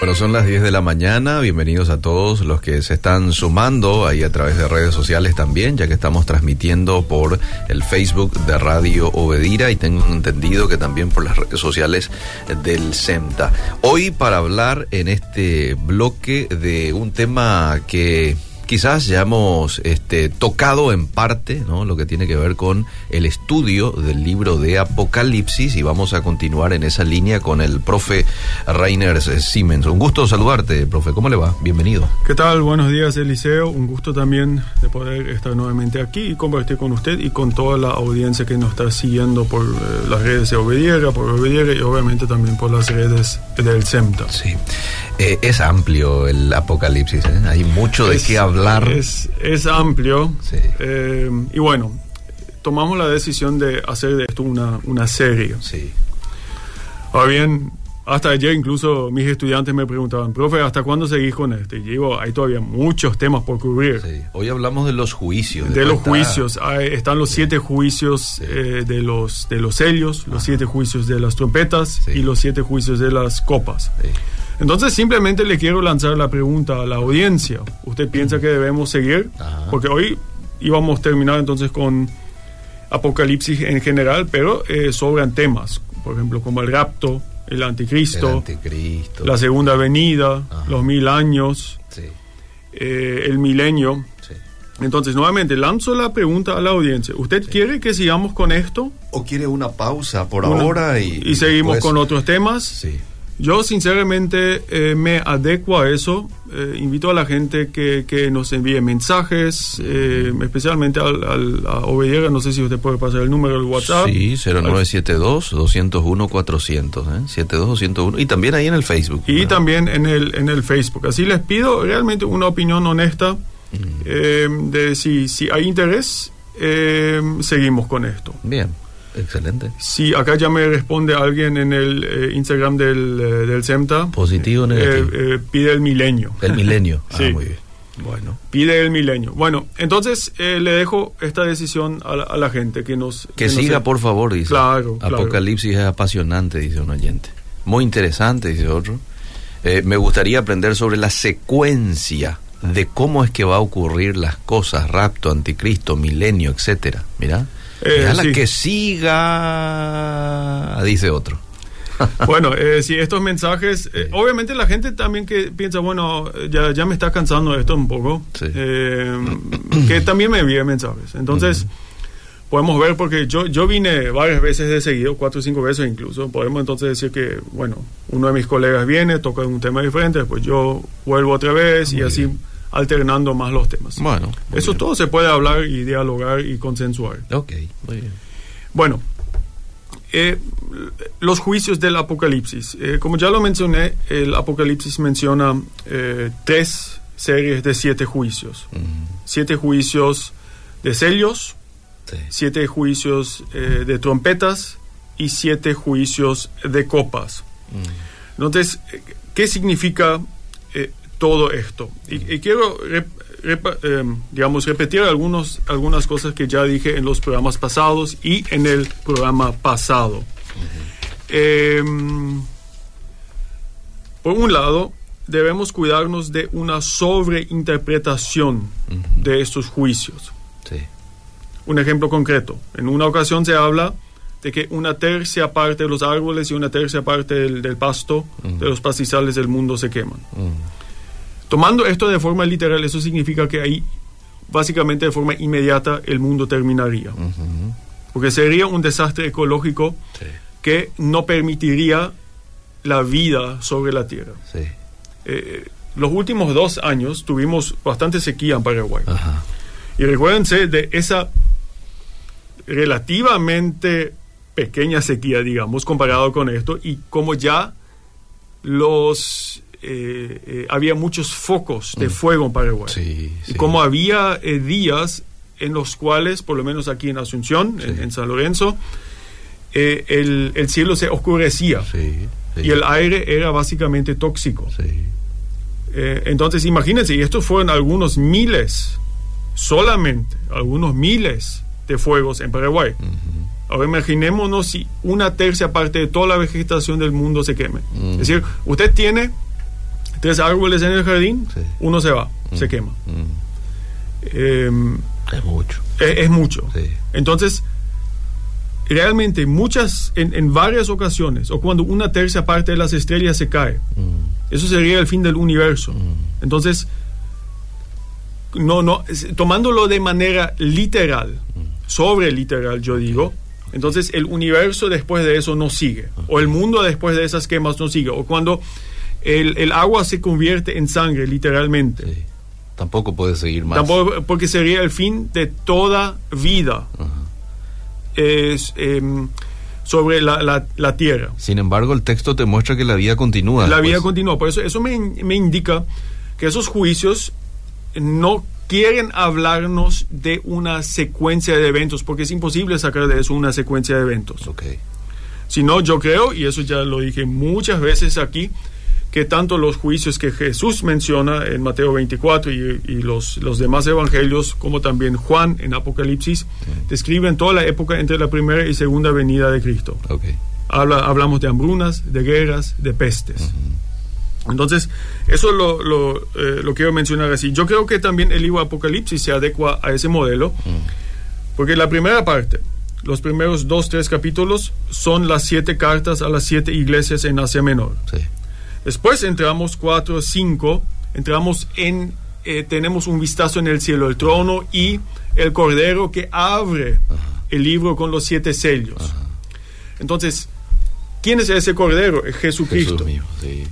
Bueno, son las 10 de la mañana. Bienvenidos a todos los que se están sumando ahí a través de redes sociales también, ya que estamos transmitiendo por el Facebook de Radio Obedira y tengo entendido que también por las redes sociales del SEMTA. Hoy para hablar en este bloque de un tema que quizás ya hemos este, tocado en parte ¿no? lo que tiene que ver con el estudio del libro de Apocalipsis y vamos a continuar en esa línea con el profe Rainer Siemens. Un gusto saludarte, profe. ¿Cómo le va? Bienvenido. ¿Qué tal? Buenos días, Eliseo. Un gusto también de poder estar nuevamente aquí y compartir con usted y con toda la audiencia que nos está siguiendo por eh, las redes de Obediera, por Obediera y obviamente también por las redes del SEMTA. Sí. Eh, es amplio el Apocalipsis, ¿eh? hay mucho de qué hablar es, es amplio. Eh, y bueno, tomamos la decisión de hacer de esto una, una serie. Sí. Ahora bien, hasta ayer incluso mis estudiantes me preguntaban, profe, ¿hasta cuándo seguís con esto? Y digo, hay todavía muchos temas por cubrir. Hoy hablamos de los juicios. De, los juicios. están los siete juicios eh, de, los, de los sellos, los siete juicios de las trompetas y los siete juicios de las copas. Entonces simplemente le quiero lanzar la pregunta a la audiencia. ¿Usted piensa que debemos seguir? Porque hoy íbamos a terminar entonces con Apocalipsis en general, pero eh, sobran temas, por ejemplo, como el rapto, el anticristo, la segunda venida, los mil años, eh, el milenio. Entonces, nuevamente, lanzo la pregunta a la audiencia. ¿Usted quiere que sigamos con esto? ¿O quiere una pausa por ahora y, y seguimos con otros temas? Sí. Yo sinceramente eh, me adecuo a eso. Eh, invito a la gente que, que nos envíe mensajes, eh, especialmente al, al, a Obediera. No sé si usted puede pasar el número del WhatsApp. Sí, 0972-201-400. 72 Y también ahí en el Facebook. Y también en el, en el Facebook. Así les pido realmente una opinión honesta de si, si hay interés, seguimos con esto. Bien. Excelente. Sí, acá ya me responde alguien en el eh, Instagram del, eh, del CEMTA. Positivo o negativo. Eh, pide el milenio. El milenio. Ah, sí. muy bien. Bueno. Pide el milenio. Bueno, entonces le dejo esta decisión a la, gente que nos... Que, siga, por favor, dice. Claro, Apocalipsis es apasionante, dice un oyente. Muy interesante, dice otro. me gustaría aprender sobre la secuencia de cómo es que va a ocurrir las cosas, rapto, anticristo, milenio, etcétera. Mira. Eh, la que siga, dice otro. bueno, eh, si estos mensajes, eh, obviamente la gente también que piensa, bueno, ya, ya me está cansando esto un poco, eh, que también me envíe mensajes. Entonces, podemos ver, porque yo, yo vine varias veces de seguido, cuatro o cinco veces incluso, podemos entonces decir que, bueno, uno de mis colegas viene, toca un tema diferente, después yo vuelvo otra vez y así alternando más los temas. Bueno, eso todo se puede hablar y dialogar y consensuar. Ok, muy bien. Bueno, eh, los juicios del Apocalipsis. Eh, como ya lo mencioné, el Apocalipsis menciona eh, tres series de siete juicios. Siete juicios de sellos, siete juicios de trompetas y siete juicios de copas. Entonces, ¿qué significa todo esto. Y, quiero, em, digamos, repetir algunos, algunas cosas que ya dije en los programas pasados y en el programa pasado. Em, por un lado, debemos cuidarnos de una sobreinterpretación de estos juicios. Un ejemplo concreto. En una ocasión se habla de que una tercia parte de los árboles y una tercia parte del, pasto, de los pastizales del mundo se queman. Tomando esto de forma literal, eso significa que ahí, básicamente de forma inmediata, el mundo terminaría. Porque sería un desastre ecológico que no permitiría la vida sobre la Tierra. Eh, los últimos dos años tuvimos bastante sequía en Paraguay. Y recuérdense de esa relativamente pequeña sequía, digamos, comparado con esto, y como ya los eh, eh, había muchos focos de mm. fuego en Paraguay. Y como había eh, días en los cuales, por lo menos aquí en Asunción, en, San Lorenzo, el, el, cielo se oscurecía y el aire era básicamente tóxico. entonces, imagínense, y estos fueron algunos miles, solamente algunos miles de fuegos en Paraguay. Ahora imaginémonos si una tercia parte de toda la vegetación del mundo se queme. Es decir, usted tiene tres árboles en el jardín, uno se va, se quema. Em, es mucho. Es, mucho. Entonces, realmente muchas, en, varias ocasiones, o cuando una tercera parte de las estrellas se cae, mm. eso sería el fin del universo. Mm. Entonces, no, no, tomándolo de manera literal, mm. sobre literal, yo digo, entonces el universo después de eso no sigue, o el mundo después de esas quemas no sigue, o cuando el, agua se convierte en sangre, literalmente. Tampoco puede seguir más. Tampoco, porque sería el fin de toda vida es, em, sobre la, la, tierra. Sin embargo, el texto te muestra que la vida continúa. La vida continúa, por eso eso me, me indica que esos juicios no quieren hablarnos de una secuencia de eventos, porque es imposible sacar de eso una secuencia de eventos. Okay. Si no, yo creo, y eso ya lo dije muchas veces aquí, que tanto los juicios que Jesús menciona en Mateo 24 y, los, los, demás evangelios, como también Juan en Apocalipsis, describen toda la época entre la primera y segunda venida de Cristo. Habla, hablamos de hambrunas, de guerras, de pestes. Entonces, eso lo, lo, eh, lo, quiero mencionar así. Yo creo que también el libro Apocalipsis se adecua a ese modelo, porque la primera parte, los primeros dos, tres capítulos, son las siete cartas a las siete iglesias en Asia Menor. Sí. Después entramos 4, 5, entramos en, eh, tenemos un vistazo en el cielo, el trono y el cordero que abre el libro con los siete sellos. Entonces, ¿quién es ese cordero? Es Jesucristo.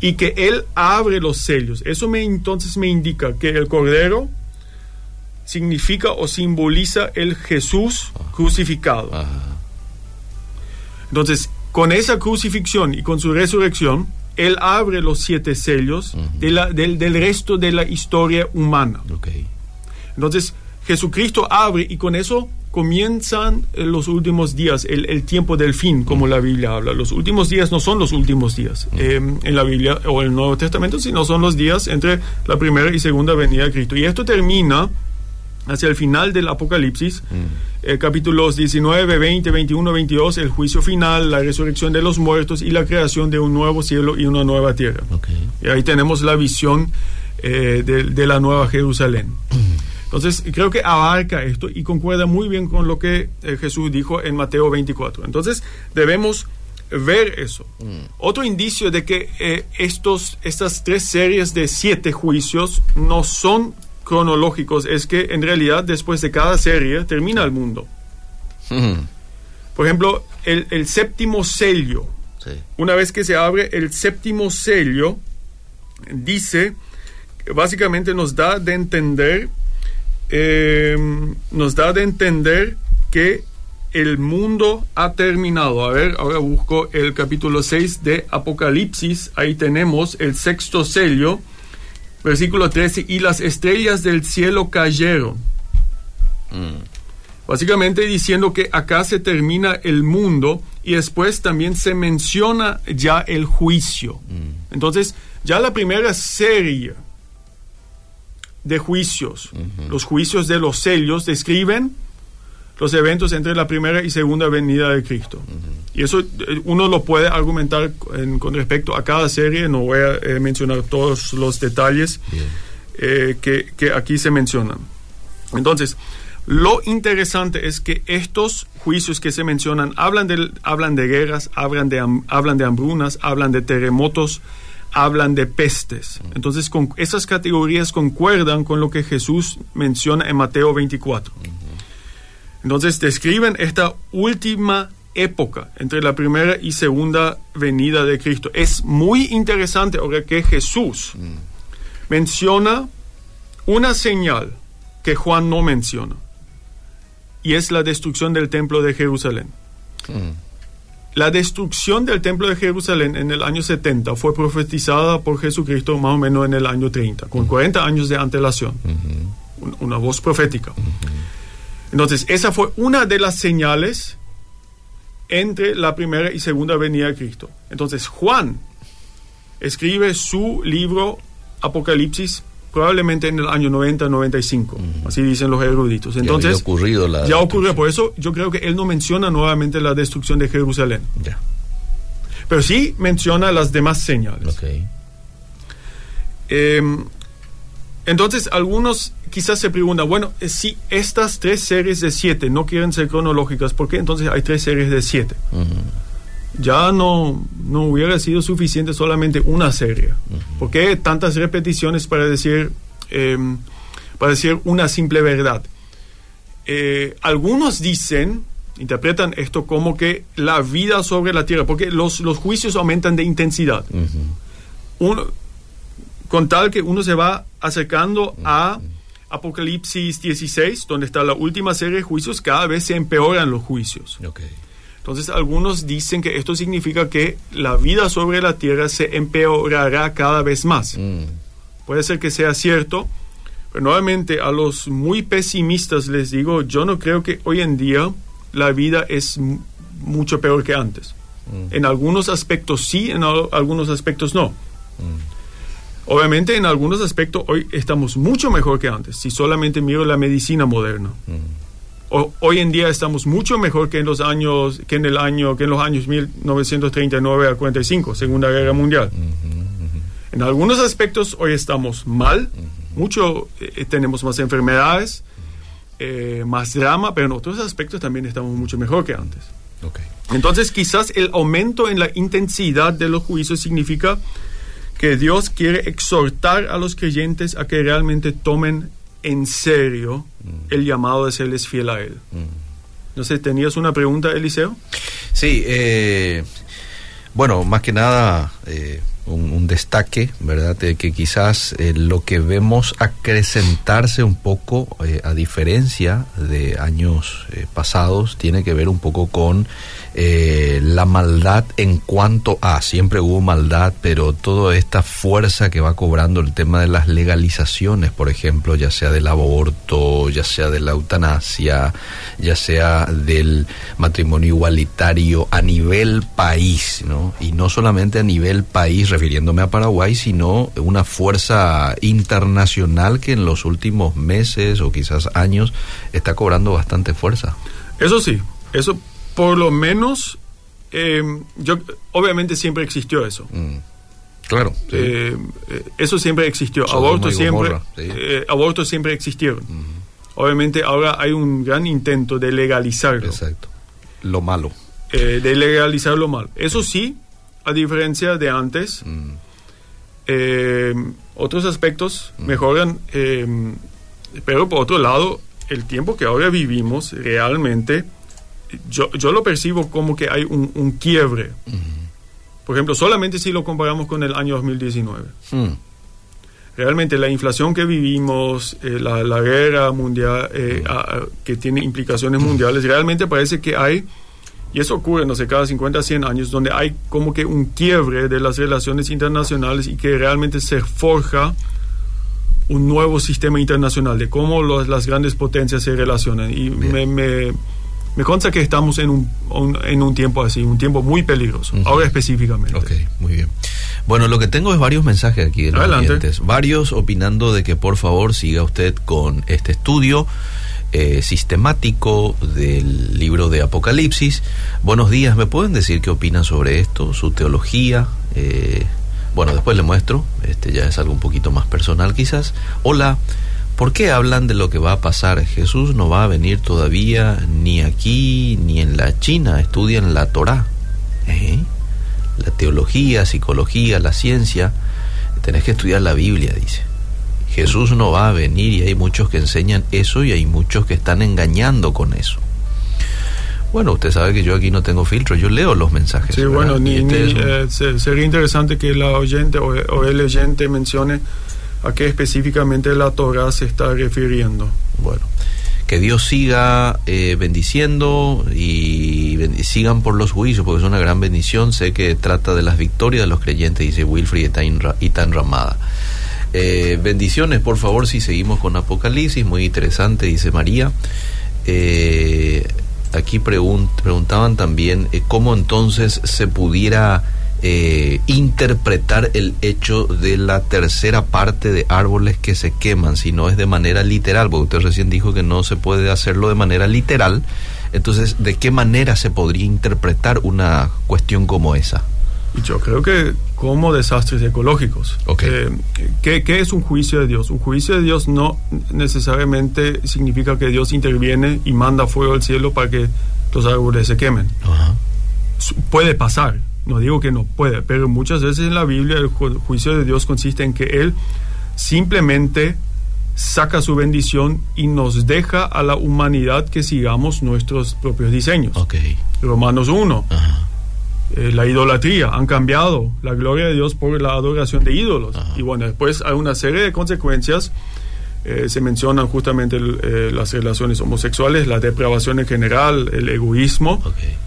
Y que Él abre los sellos. Eso me, entonces me indica que el cordero significa o simboliza el Jesús crucificado. Entonces, con esa crucifixión y con su resurrección, él abre los siete sellos de la, del, del, resto de la historia humana. Entonces, Jesucristo abre y con eso comienzan eh, los últimos días, el, tiempo del fin, como la Biblia habla. Los últimos días no son los últimos días em, en la Biblia o en el Nuevo Testamento, sino son los días entre la primera y segunda venida de Cristo. Y esto termina hacia el final del Apocalipsis, mm. capítulos 19, 20, 21, 22, el juicio final, la resurrección de los muertos y la creación de un nuevo cielo y una nueva tierra. Y ahí tenemos la visión eh, de, la nueva Jerusalén. Entonces, creo que abarca esto y concuerda muy bien con lo que eh, Jesús dijo en Mateo 24. Entonces, debemos ver eso. Mm. Otro indicio de que eh, estos, estas tres series de siete juicios no son cronológicos es que en realidad después de cada serie termina el mundo. Por ejemplo, el, séptimo sello. Una vez que se abre el séptimo sello, dice, básicamente nos da de entender, em, nos da de entender que el mundo ha terminado. A ver, ahora busco el capítulo 6 de Apocalipsis. Ahí tenemos el sexto sello Versículo 13, y las estrellas del cielo cayeron. Mm. Básicamente diciendo que acá se termina el mundo y después también se menciona ya el juicio. Mm. Entonces, ya la primera serie de juicios, los juicios de los sellos, describen los eventos entre la primera y segunda venida de Cristo. Y eso eh, uno lo puede argumentar con respecto a cada serie, no voy a eh, mencionar todos los detalles eh, que, aquí se mencionan. Entonces, lo interesante es que estos juicios que se mencionan hablan de, hablan de guerras, hablan de, hablan de hambrunas, hablan de terremotos, hablan de pestes. Entonces, con esas categorías concuerdan con lo que Jesús menciona en Mateo 24. Entonces describen esta última época entre la primera y segunda venida de Cristo. Es muy interesante ahora que Jesús mm. menciona una señal que Juan no menciona, y es la destrucción del templo de Jerusalén. Mm. La destrucción del templo de Jerusalén en el año 70 fue profetizada por Jesucristo más o menos en el año 30, con 40 mm. años de antelación. Mm-hmm. Una voz profética. Mm-hmm. Entonces, esa fue una de las señales entre la primera y segunda venida de Cristo. Entonces, Juan escribe su libro Apocalipsis probablemente en el año 90-95, así dicen los eruditos. Entonces, ya ocurrido la ya ocurrió, por eso yo creo que él no menciona nuevamente la destrucción de Jerusalén. Ya. Pero sí menciona las demás señales. Em, entonces, algunos quizás se preguntan, bueno, eh, si estas tres series de siete no quieren ser cronológicas, ¿por qué entonces hay tres series de siete? Ya no, no hubiera sido suficiente solamente una serie. ¿Por qué tantas repeticiones para decir, em, para decir una simple verdad? Eh, algunos dicen, interpretan esto como que la vida sobre la tierra, porque los, los juicios aumentan de intensidad. Uno, con tal que uno se va acercando a Apocalipsis 16, donde está la última serie de juicios, cada vez se empeoran los juicios. Entonces algunos dicen que esto significa que la vida sobre la tierra se empeorará cada vez más. Mm. Puede ser que sea cierto, pero nuevamente a los muy pesimistas les digo, yo no creo que hoy en día la vida es mucho peor que antes. Mm. En algunos aspectos sí, en algunos aspectos no. Mm. Obviamente en algunos aspectos hoy estamos mucho mejor que antes, si solamente miro la medicina moderna. hoy en día estamos mucho mejor que en los años que en el año que en los años 1939 a 45, Segunda Guerra Mundial. En algunos aspectos hoy estamos mal, mucho eh, tenemos más enfermedades, eh, más drama, pero en otros aspectos también estamos mucho mejor que antes. Entonces quizás el aumento en la intensidad de los juicios significa que Dios quiere exhortar a los creyentes a que realmente tomen en serio mm. el llamado de serles fiel a Él. Mm. No sé, ¿tenías una pregunta, Eliseo? Sí, eh, bueno, más que nada eh, un, destaque, ¿verdad? De que quizás eh, lo que vemos acrecentarse un poco, a diferencia de años pasados, tiene que ver un poco con eh, la maldad en cuanto a, siempre hubo maldad, pero toda esta fuerza que va cobrando el tema de las legalizaciones, por ejemplo, ya sea del aborto, ya sea de la eutanasia, ya sea del matrimonio igualitario a nivel país, ¿no? Y no solamente a nivel país, refiriéndome a Paraguay, sino una fuerza internacional que en los últimos meses o quizás años está cobrando bastante fuerza. Eso sí, eso por lo menos, eh, yo, obviamente siempre existió eso. Mm. Claro. Eh, eh, eso siempre existió. Aborto siempre, abortos siempre existieron. Obviamente ahora hay un gran intento de legalizarlo. Exacto. Lo malo. de legalizar lo malo. Eso sí, a diferencia de antes, mm. otros aspectos mm. mejoran, pero por otro lado, el tiempo que ahora vivimos realmente yo, yo lo percibo como que hay un, quiebre. Por ejemplo, solamente si lo comparamos con el año 2019. Hmm. Realmente la inflación que vivimos, eh, la, la, guerra mundial eh, que tiene implicaciones mundiales, realmente parece que hay, y eso ocurre, no sé, cada 50, 100 años, donde hay como que un quiebre de las relaciones internacionales y que realmente se forja un nuevo sistema internacional de cómo las grandes potencias se relacionan. Y me, me me consta que estamos en un, en un tiempo así, un tiempo muy peligroso, ahora específicamente. Ok, muy bien. Bueno, lo que tengo es varios mensajes aquí de los clientes, varios opinando de que por favor siga usted con este estudio eh, sistemático del libro de Apocalipsis. Buenos días, ¿me pueden decir qué opinan sobre esto, su teología? Eh, bueno, después le muestro, este ya es algo un poquito más personal quizás. Hola. ¿Por qué hablan de lo que va a pasar? Jesús no va a venir todavía ni aquí ni en la China, estudian la Torah. ¿Eh? La teología, psicología, la ciencia, tenés que estudiar la Biblia, dice. Jesús no va a venir y hay muchos que enseñan eso y hay muchos que están engañando con eso. Bueno, usted sabe que yo aquí no tengo filtro, yo leo los mensajes. Sí, bueno, ni, este eh, sería interesante que la oyente o el oyente mencione a qué específicamente la Torah se está refiriendo. Bueno, que Dios siga eh, bendiciendo y sigan por los juicios, porque es una gran bendición. Sé que trata de las victorias de los creyentes, dice Wilfrid y tan ramada. Eh, bendiciones, por favor, si seguimos con Apocalipsis, muy interesante, dice María. Eh, aquí preguntaban también cómo entonces se pudiera eh, interpretar el hecho de la tercera parte de árboles que se queman, si no es de manera literal, porque usted recién dijo que no se puede hacerlo de manera literal, entonces, ¿de qué manera se podría interpretar una cuestión como esa? Yo creo que como desastres ecológicos. Eh, ¿qué, ¿qué, es un juicio de Dios? Un juicio de Dios no necesariamente significa que Dios interviene y manda fuego al cielo para que los árboles se quemen. Puede pasar, no digo que no puede, pero muchas veces en la Biblia el juicio de Dios consiste en que Él simplemente saca su bendición y nos deja a la humanidad que sigamos nuestros propios diseños. Romanos 1. Eh, la idolatría, han cambiado la gloria de Dios por la adoración de ídolos. Y bueno, después hay una serie de consecuencias. Eh, se mencionan justamente eh, las relaciones homosexuales, la depravación en general, el egoísmo.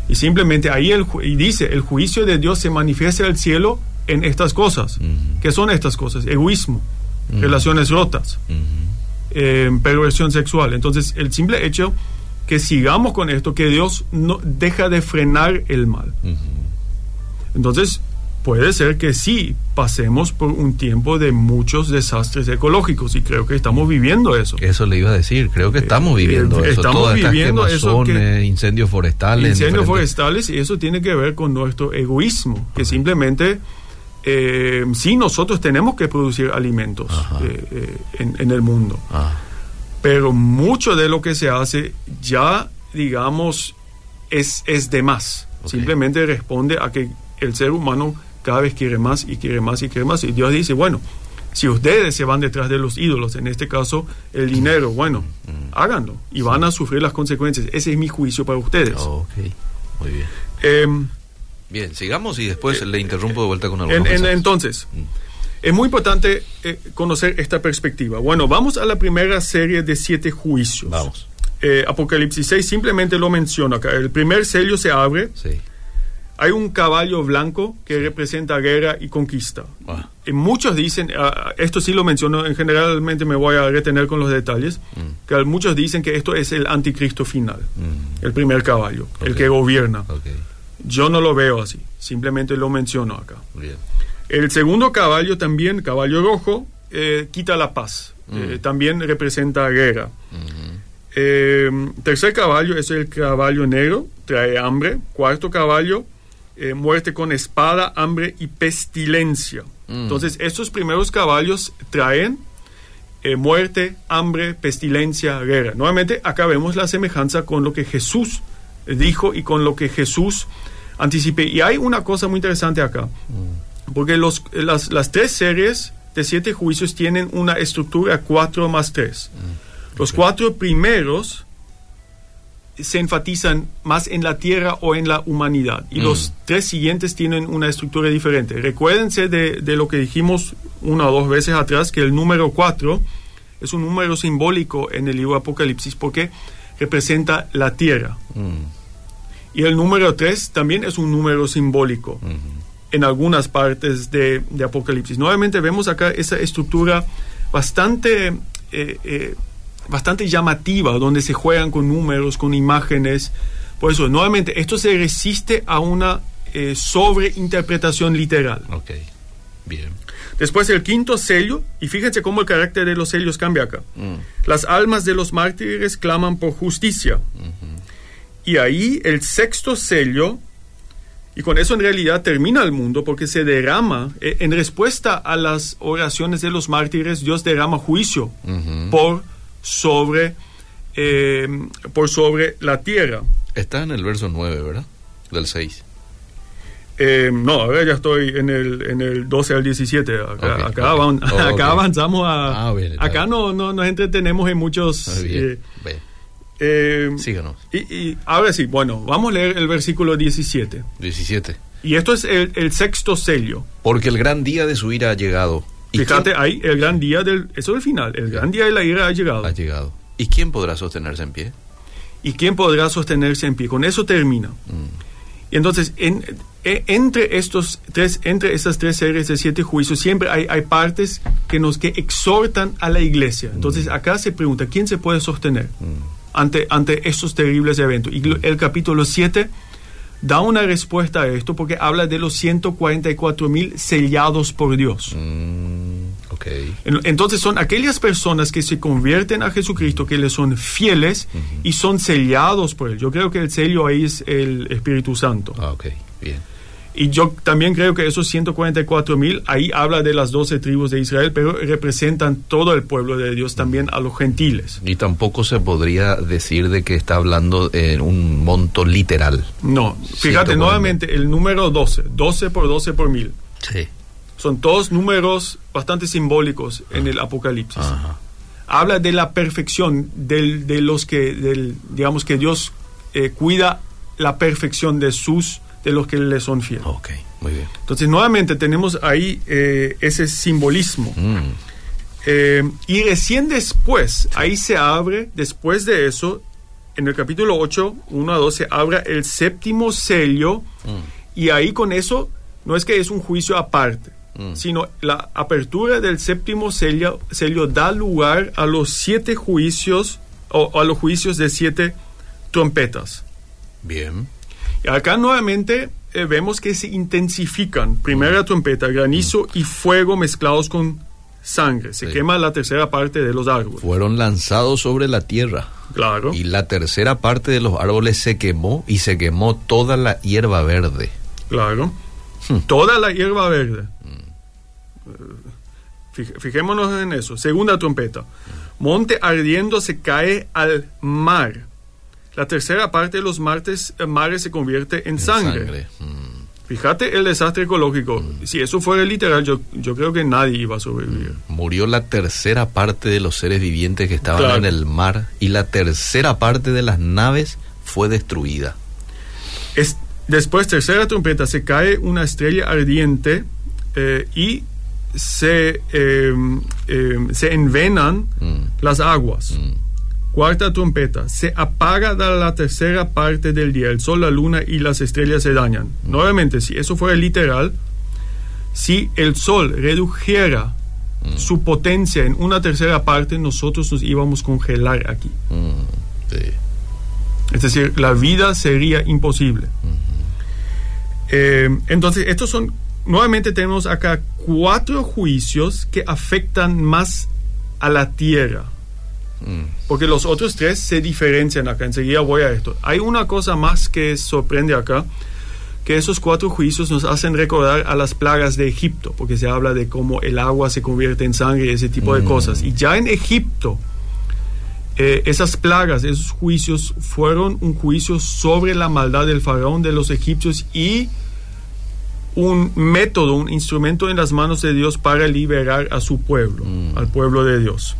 Y simplemente ahí el, y dice, el juicio de Dios se manifiesta al cielo en estas cosas. ¿Qué son estas cosas? Egoísmo, relaciones rotas, perversión sexual. Entonces, el simple hecho que sigamos con esto, que Dios no deja de frenar el mal. Entonces, puede ser que sí pasemos por un tiempo de muchos desastres ecológicos y creo que estamos viviendo eso. Eso le iba a decir, creo que eh, estamos viviendo eso. Estamos viviendo eso. incendios forestales. Incendios forestales y eso tiene que ver con nuestro egoísmo, que simplemente eh, sí nosotros tenemos que producir alimentos eh, en, el mundo, ah. pero mucho de lo que se hace ya, digamos, es, es de más. Simplemente responde a que el ser humano cada vez quiere más y quiere más y quiere más. Y Dios dice, bueno, si ustedes se van detrás de los ídolos, en este caso el dinero, bueno, háganlo y van a sufrir las consecuencias. Ese es mi juicio para ustedes. ok, muy bien. Em, bien, sigamos y después le interrumpo de vuelta con algo. Entonces, mm. es muy importante eh, conocer esta perspectiva. Bueno, vamos a la primera serie de siete juicios. Vamos. Eh, Apocalipsis 6 simplemente lo menciona acá. El primer sello se abre. Sí hay un caballo blanco que representa guerra y conquista. Ah. Y muchos dicen, ah, esto sí lo menciono, en generalmente me voy a retener con los detalles, mm. que muchos dicen que esto es el anticristo final, mm. el primer caballo, el que gobierna. Yo no lo veo así, simplemente lo menciono acá. El segundo caballo también, caballo rojo, eh, quita la paz, mm. eh, también representa guerra. Mm-hmm. Eh, tercer caballo es el caballo negro, trae hambre. Cuarto caballo, eh, muerte con espada, hambre y pestilencia. Mm. Entonces, estos primeros caballos traen eh, muerte, hambre, pestilencia, guerra. Nuevamente, acá vemos la semejanza con lo que Jesús dijo y con lo que Jesús anticipé. Y hay una cosa muy interesante acá, mm. porque los, las, las, tres series de siete juicios tienen una estructura 4 más 3. Mm. Los cuatro primeros se enfatizan más en la tierra o en la humanidad. Y los mm. tres siguientes tienen una estructura diferente. Recuérdense de, lo que dijimos una o dos veces atrás, que el número cuatro es un número simbólico en el libro Apocalipsis porque representa la tierra. Mm. Y el número tres también es un número simbólico mm-hmm. en algunas partes de, Apocalipsis. Nuevamente vemos acá esa estructura bastante... Eh, eh, bastante llamativa, donde se juegan con números, con imágenes. Por eso, nuevamente, esto se resiste a una eh, sobreinterpretación literal. Ok, bien. Después el quinto sello, y fíjense cómo el carácter de los sellos cambia acá. Mm. Las almas de los mártires claman por justicia. Y ahí el sexto sello, y con eso en realidad termina el mundo, porque se derrama, eh, en respuesta a las oraciones de los mártires, Dios derrama juicio por sobre, eh, por sobre la tierra. Está en el verso 9, ¿verdad? Del 6. Eh, no, ahora ya estoy en el, en el 12 al 17. Acá, acá, avanzamos a... Ah, acá no, no, nos entretenemos en muchos... Eh, eh, Síganos. Y, ahora sí, bueno, vamos a leer el versículo 17. 17. Y esto es el, sexto sello. Porque el gran día de su ira ha llegado Fíjate, ahí el gran día del... Eso es el final. El gran día de la ira ha llegado. Ha llegado. ¿Y quién podrá sostenerse en pie? ¿Y quién podrá sostenerse en pie? Con eso termina. Mm. Y entonces, en, e, entre estos tres, entre estas tres series de siete juicios, siempre hay, hay partes que nos que exhortan a la iglesia. Mm. Entonces, acá se pregunta, ¿quién se puede sostener mm. ante, ante estos terribles eventos? Y el capítulo 7 da una respuesta a esto porque habla de los 144 mil sellados por Dios. Mm, okay. Entonces son aquellas personas que se convierten a Jesucristo, que le son fieles y son sellados por Él. Yo creo que el sello ahí es el Espíritu Santo. Ah, ok, bien. Y yo también creo que esos 144 mil, ahí habla de las 12 tribus de Israel, pero representan todo el pueblo de Dios, también a los gentiles. Y tampoco se podría decir de que está hablando en un monto literal. No, fíjate nuevamente el número 12, 12 por 12 por mil. Sí. Son todos números bastante simbólicos en el Apocalipsis. Habla de la perfección, del, de los que, del, digamos que Dios eh, cuida la perfección de sus de los que le son fieles. Ok, muy bien. Entonces, nuevamente tenemos ahí eh, ese simbolismo. Mm. Eh, y recién después, ahí se abre, después de eso, en el capítulo 8, 1 a 2, se abre el séptimo sello. Mm. Y ahí con eso, no es que es un juicio aparte, mm. sino la apertura del séptimo sello, sello da lugar a los siete juicios, o a los juicios de siete trompetas. Bien. Y acá nuevamente eh, vemos que se intensifican. Primera trompeta, granizo y fuego mezclados con sangre. Se quema la tercera parte de los árboles. Fueron lanzados sobre la tierra. Claro. Y la tercera parte de los árboles se quemó y se quemó toda la hierba verde. Claro. Hmm. Toda la hierba verde. Hmm. fijémonos en eso. Segunda trompeta. Monte ardiendo se cae al mar la tercera parte de los martes, eh, mares se convierte en, sangre. Mm. Fíjate el desastre ecológico. Mm. Si eso fuera literal, yo, yo creo que nadie iba a sobrevivir. Mm. Murió la tercera parte de los seres vivientes que estaban en el mar y la tercera parte de las naves fue destruida. Es, después, tercera trompeta, se cae una estrella ardiente eh, y se, eh, se envenan las aguas. Cuarta trompeta. Se apaga la tercera parte del día. El sol, la luna y las estrellas se dañan. Mm. Nuevamente, si eso fuera literal, si el sol redujera mm. su potencia en una tercera parte, nosotros nos íbamos a congelar aquí. Mm, es decir, la vida sería imposible. Eh, entonces, estos son, nuevamente tenemos acá cuatro juicios que afectan más a la tierra. Porque los otros tres se diferencian acá. Enseguida voy a esto. Hay una cosa más que sorprende acá, que esos cuatro juicios nos hacen recordar a las plagas de Egipto, porque se habla de cómo el agua se convierte en sangre y ese tipo de mm. cosas. Y ya en Egipto, eh, esas plagas, esos juicios fueron un juicio sobre la maldad del faraón de los egipcios y un método, un instrumento en las manos de Dios para liberar a su pueblo, mm. al pueblo de Dios.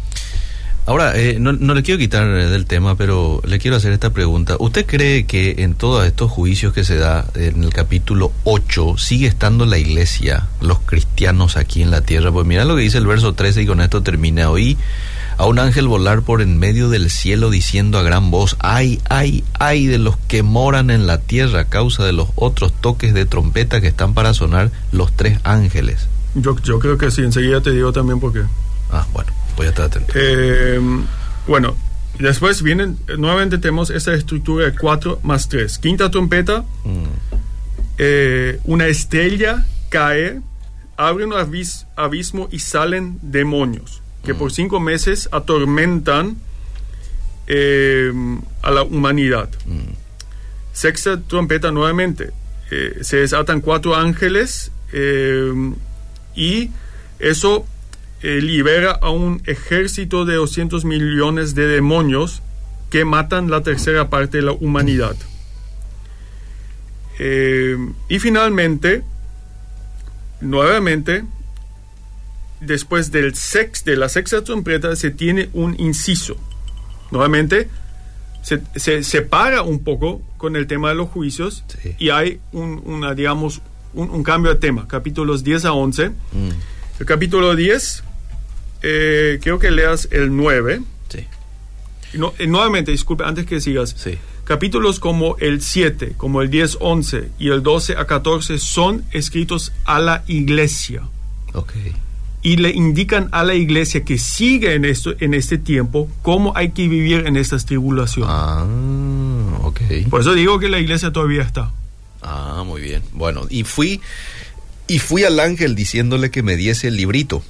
Ahora, eh, no, le quiero quitar del tema, pero le quiero hacer esta pregunta. ¿Usted cree que en todos estos juicios que se da en el capítulo 8 sigue estando la iglesia, los cristianos aquí en la tierra? Pues mira lo que dice el verso 13 y con esto termina. Oí a un ángel volar por en medio del cielo diciendo a gran voz, ay, ay, ay de los que moran en la tierra a causa de los otros toques de trompeta que están para sonar los tres ángeles. Yo, yo creo que sí, enseguida te digo también por qué. Ah, bueno. Voy a estar atento. Eh, bueno, después vienen, nuevamente tenemos esta estructura de 4 más 3. Quinta trompeta, mm. eh, una estrella cae, abre un abismo y salen demonios que por mm. cinco meses atormentan eh, a la humanidad. Mm. Sexta trompeta nuevamente, se desatan cuatro ángeles y eso eh, libera a un ejército de 200 millones de demonios que matan la tercera parte de la humanidad. Eh, y finalmente, nuevamente, después del sex, de la sexta trompeta, se tiene un inciso. Nuevamente, se, se separa un poco con el tema de los juicios y hay un, una, digamos, un, cambio de tema. Capítulos 10 a 11. Mm. El capítulo 10 eh, quiero que leas el 9. Sí. No, eh, nuevamente, disculpe, antes que sigas. Sí. Capítulos como el 7, como el 10, 11 y el 12 a 14 son escritos a la iglesia. Ok. Y le indican a la iglesia que sigue en, esto, en este tiempo cómo hay que vivir en estas tribulaciones. Ah, ok. Por eso digo que la iglesia todavía está. Ah, muy bien. Bueno, y fui, y fui al ángel diciéndole que me diese el librito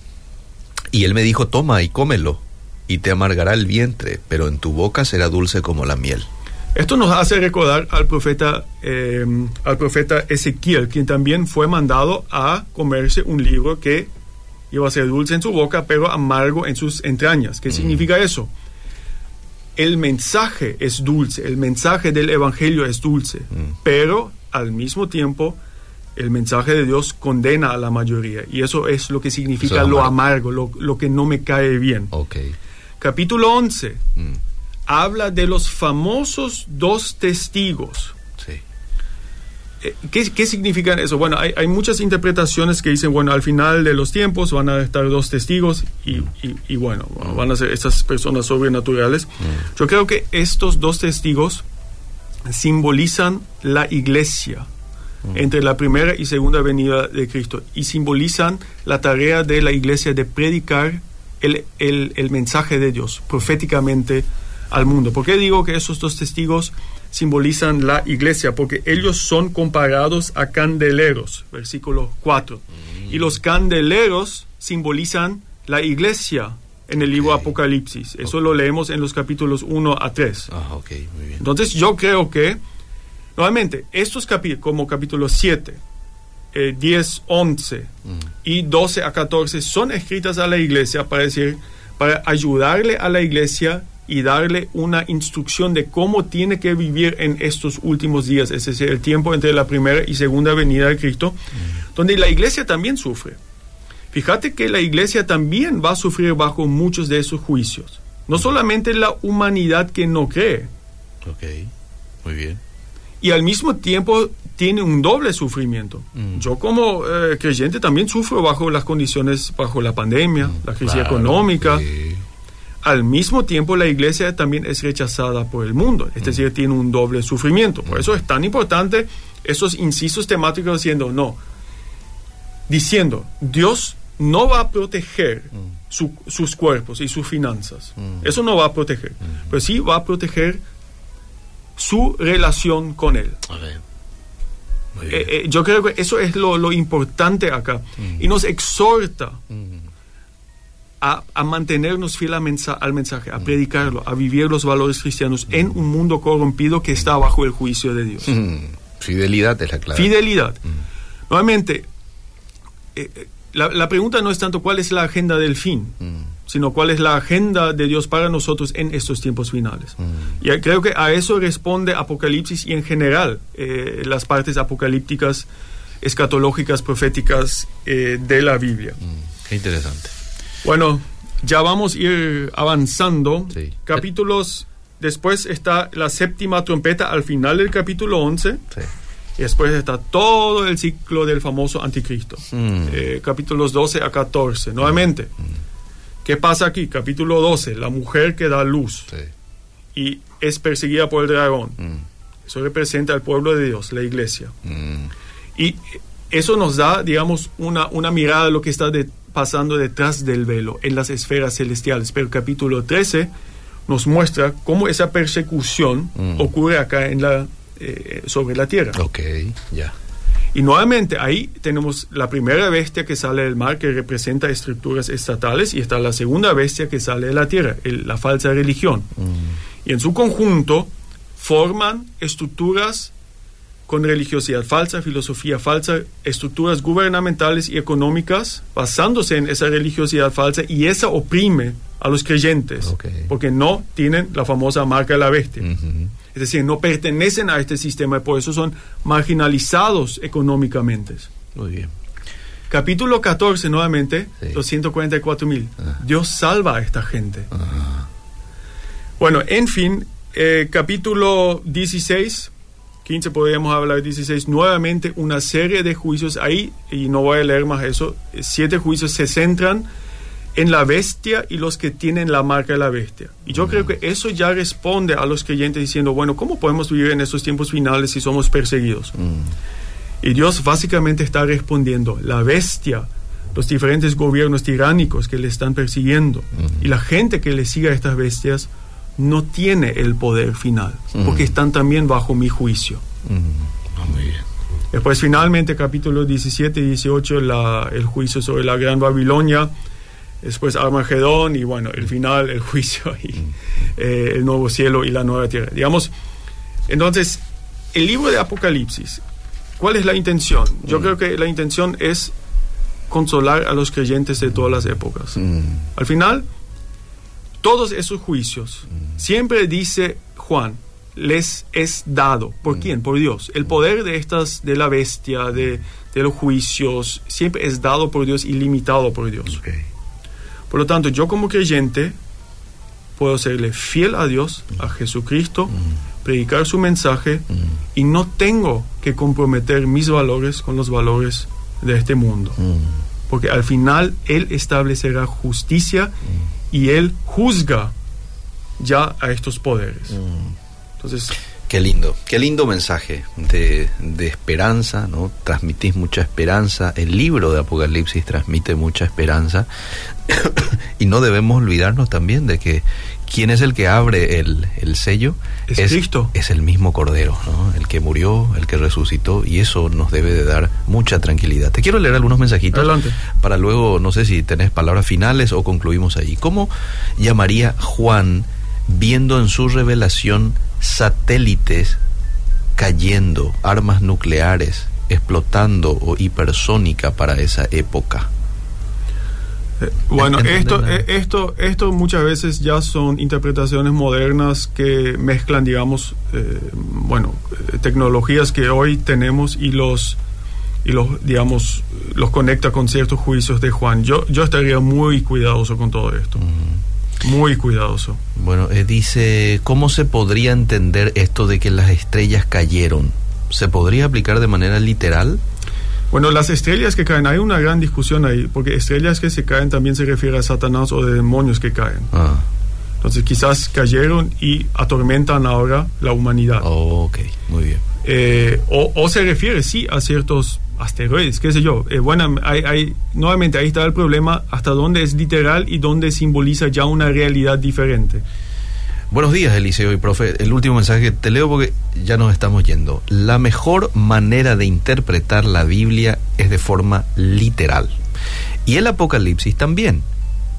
y él me dijo, toma y cómelo, y te amargará el vientre, pero en tu boca será dulce como la miel. Esto nos hace recordar al profeta, eh, al profeta Ezequiel, quien también fue mandado a comerse un libro que iba a ser dulce en su boca, pero amargo en sus entrañas. ¿Qué significa eso? El mensaje es dulce, el mensaje del Evangelio es dulce, pero al mismo tiempo el mensaje de Dios condena a la mayoría. Y eso es lo que significa lo amargo, lo, lo, que no me cae bien. Okay. Capítulo 11 habla de los famosos dos testigos. Sí. Eh, ¿Qué, ¿Qué, significan eso? Bueno, hay, hay, muchas interpretaciones que dicen, bueno, al final de los tiempos van a estar dos testigos y, y, y bueno, van a ser estas personas sobrenaturales. Mm. Yo creo que estos dos testigos simbolizan la iglesia Mm. Entre la primera y segunda venida de Cristo y simbolizan la tarea de la iglesia de predicar el, el, el mensaje de Dios proféticamente al mundo. ¿Por qué digo que esos dos testigos simbolizan la iglesia? Porque ellos son comparados a candeleros, versículo 4. Y los candeleros simbolizan la iglesia en el libro Apocalipsis. Eso lo leemos en los capítulos 1 a 3. Ah, ok, muy bien. Entonces yo creo que, nuevamente, estos capítulos, como capítulo 7, eh, 10, 11 Mm. y 12 a 14, son escritas a la iglesia para decir, para ayudarle a la iglesia y darle una instrucción de cómo tiene que vivir en estos últimos días, es decir, el tiempo entre la primera y segunda venida de Cristo, donde la iglesia también sufre. Fíjate que la iglesia también va a sufrir bajo muchos de esos juicios. No solamente la humanidad que no cree, Ok, muy bien. Y al mismo tiempo tiene un doble sufrimiento. Mm. Yo como eh, creyente también sufro bajo las condiciones, bajo la pandemia, la crisis Claro, económica. sí. Al mismo tiempo la iglesia también es rechazada por el mundo, Mm. es decir, tiene un doble sufrimiento. Por eso es tan importante esos incisos temáticos diciendo, no, diciendo, Dios no va a proteger Mm. su- sus cuerpos y sus finanzas. Mm. Eso no va a proteger, pero sí va a proteger su relación con Él. Muy bien. Eh, eh, yo creo que eso es lo, lo importante acá. Mm. Y nos exhorta Mm. a, a mantenernos fiel mensa- al mensaje, a predicarlo, a vivir los valores cristianos en un mundo corrompido que está bajo el juicio de Dios. Mm. Fidelidad es la clave. Fidelidad. Nuevamente, eh, la, la pregunta no es tanto cuál es la agenda del fin, Mm. Sino cuál es la agenda de Dios para nosotros en estos tiempos finales. Mm. Y creo que a eso responde Apocalipsis y en general eh, las partes apocalípticas, escatológicas, proféticas eh, de la Biblia. Mm. Qué interesante. Bueno, ya vamos a ir avanzando. Sí. Capítulos, después está la séptima trompeta al final del capítulo 11. Sí. Y después está todo el ciclo del famoso anticristo. Mm. Eh, capítulos 12 a 14. Nuevamente, ¿qué pasa aquí? Capítulo 12, la mujer que da luz Sí. y es perseguida por el dragón. Mm. Eso representa al pueblo de Dios, la iglesia. Mm. Y eso nos da, digamos, una, una mirada de lo que está de- pasando detrás del velo, en las esferas celestiales. Pero el capítulo 13 nos muestra cómo esa persecución Mm. ocurre acá en la, eh, sobre la tierra. Ok, ya. Y nuevamente ahí tenemos la primera bestia que sale del mar, que representa estructuras estatales, y está la segunda bestia que sale de la tierra, el- la falsa religión. Mm. Y en su conjunto forman estructuras con religiosidad falsa, filosofía falsa, estructuras gubernamentales y económicas basándose en esa religiosidad falsa y esa oprime a los creyentes porque no tienen la famosa marca de la bestia. Es decir, no pertenecen a este sistema y por eso son marginalizados económicamente. Muy bien. Capítulo 14, nuevamente, Sí. los 144 mil. Dios salva a esta gente. Bueno, en fin, eh, capítulo 16, 15 podríamos hablar 16, nuevamente una serie de juicios ahí, y no voy a leer más eso, siete juicios se centran en la bestia y los que tienen la marca de la bestia. Y yo creo que eso ya responde a los creyentes diciendo, bueno, ¿cómo podemos vivir en estos tiempos finales si somos perseguidos? Mm. Y Dios básicamente está respondiendo, la bestia, los diferentes gobiernos tiránicos que le están persiguiendo y la gente que le siga a estas bestias no tiene el poder final, porque están también bajo mi juicio. Mm. Ah, muy bien. Después finalmente capítulos 17 y 18, la- el juicio sobre la Gran Babilonia, después Armagedón y bueno, el final, el juicio y eh, el nuevo cielo y la nueva tierra. Digamos, Entonces, el libro de Apocalipsis, ¿cuál es la intención? Yo Mm. creo que la intención es consolar a los creyentes de todas las épocas. Mm, Al final, todos esos juicios, siempre dice Juan, les es dado. ¿Por quién? Por Dios. El poder de estas, de la bestia, de, de los juicios, siempre es dado por Dios y limitado por Dios. ok. Por lo tanto, yo como creyente puedo serle fiel a Dios, a Jesucristo, predicar su mensaje y no tengo que comprometer mis valores con los valores de este mundo. Mm, Porque al final Él establecerá justicia y Él juzga ya a estos poderes. Entonces, Qué lindo, qué lindo mensaje de, de esperanza, ¿no? Transmitís mucha esperanza, el libro de Apocalipsis transmite mucha esperanza y no debemos olvidarnos también de que quién es el que abre el, el sello Es Cristo. es el mismo Cordero, ¿no? el que murió, el que resucitó y eso nos debe de dar mucha tranquilidad. Te quiero leer algunos mensajitos Adelante. para luego, no sé si tenés palabras finales o concluimos ahí. ¿Cómo llamaría Juan viendo en su revelación satélites cayendo, armas nucleares explotando o hipersónica para esa época? eh, bueno, esto, eh, esto, esto muchas veces ya son interpretaciones modernas que mezclan, digamos, eh, bueno, tecnologías que hoy tenemos y los y los digamos los conecta con ciertos juicios de Juan. Yo yo estaría muy cuidadoso con todo esto. Muy cuidadoso. Bueno, eh, dice, ¿cómo se podría entender esto de que las estrellas cayeron? ¿Se podría aplicar de manera literal? Bueno, las estrellas que caen, hay una gran discusión ahí, porque estrellas que se caen también se refiere a Satanás o de demonios que caen. Ah, Entonces quizás cayeron y atormentan ahora la humanidad. ok, muy bien. Eh, o, o se refiere, sí, a ciertos asteroides, qué sé yo. Eh, bueno, hay, nuevamente ahí está el problema, hasta dónde es literal y dónde simboliza ya una realidad diferente. Buenos días, Eliseo y profe. El último mensaje que te leo porque ya nos estamos yendo. La mejor manera de interpretar la Biblia es de forma literal. Y el Apocalipsis también,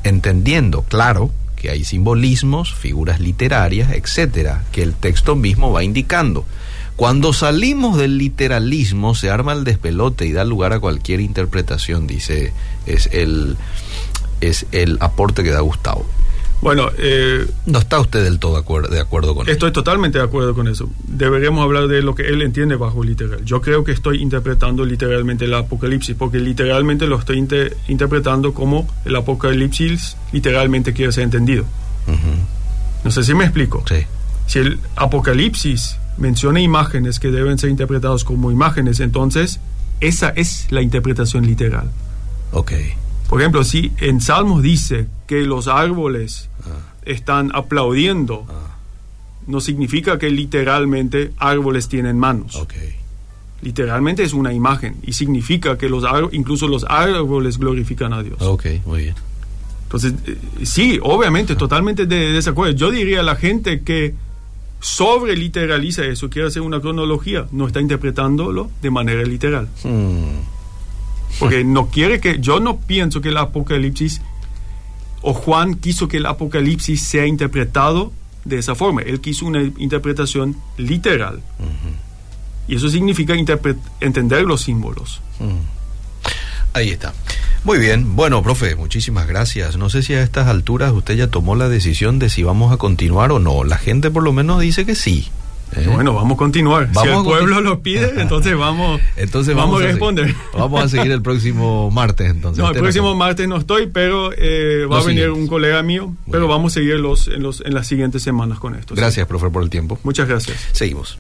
entendiendo, claro, que hay simbolismos, figuras literarias, etcétera, que el texto mismo va indicando. Cuando salimos del literalismo se arma el despelote y da lugar a cualquier interpretación, dice, es el, es el aporte que da Gustavo. Bueno, eh, No está usted del todo acuer- de acuerdo con estoy totalmente de acuerdo con eso. Deberíamos hablar de lo que él entiende bajo literal. Yo creo que estoy interpretando literalmente el Apocalipsis, porque literalmente lo estoy inter- interpretando como el Apocalipsis literalmente quiere ser entendido. No sé si me explico. Sí. Si el Apocalipsis menciona imágenes que deben ser interpretadas como imágenes, entonces esa es la interpretación literal. Ok. Por ejemplo, si en Salmos dice que los árboles están aplaudiendo, no significa que literalmente árboles tienen manos. Ok. Literalmente es una imagen y significa que los incluso los árboles glorifican a Dios. Ok, muy bien. Entonces, eh, sí, obviamente, totalmente de desacuerdo. Yo diría a la gente que sobre literaliza eso, quiere hacer una cronología, no está interpretándolo de manera literal. Hmm, Porque no quiere que, yo no pienso que el Apocalipsis, o Juan quiso que el Apocalipsis sea interpretado de esa forma. Él quiso una interpretación literal. Y eso significa entender los símbolos. Ahí está. Muy bien. Bueno, profe, muchísimas gracias. No sé si a estas alturas usted ya tomó la decisión de si vamos a continuar o no. La gente por lo menos dice que sí. ¿eh? Bueno, vamos a continuar. Vamos si el pueblo continu- lo pide, entonces vamos, Entonces vamos, vamos, a responder. seguir. Vamos a seguir el próximo martes entonces. No, el próximo martes no estoy, pero eh, va Los a venir siguientes. un colega mío, pero bien. vamos a seguir los, en, los, en las siguientes semanas con esto. ¿sí? Gracias, profe, por el tiempo. Muchas gracias. Seguimos.